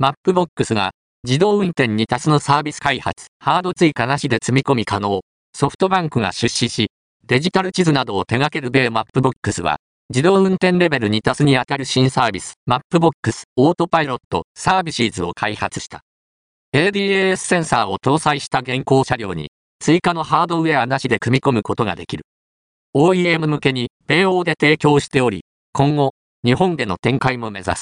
Mapbox が自動運転2+のサービス開発、ハード追加なしで積み込み可能。ソフトバンクが出資し、デジタル地図などを手掛ける米マップボックスは、自動運転レベルに多数に当たる新サービス、 Mapbox Autopilot Services を開発した。ADAS センサーを搭載した現行車両に、追加のハードウェアなしで組み込むことができる。OEM 向けに米欧で提供しており、今後、日本での展開も目指す。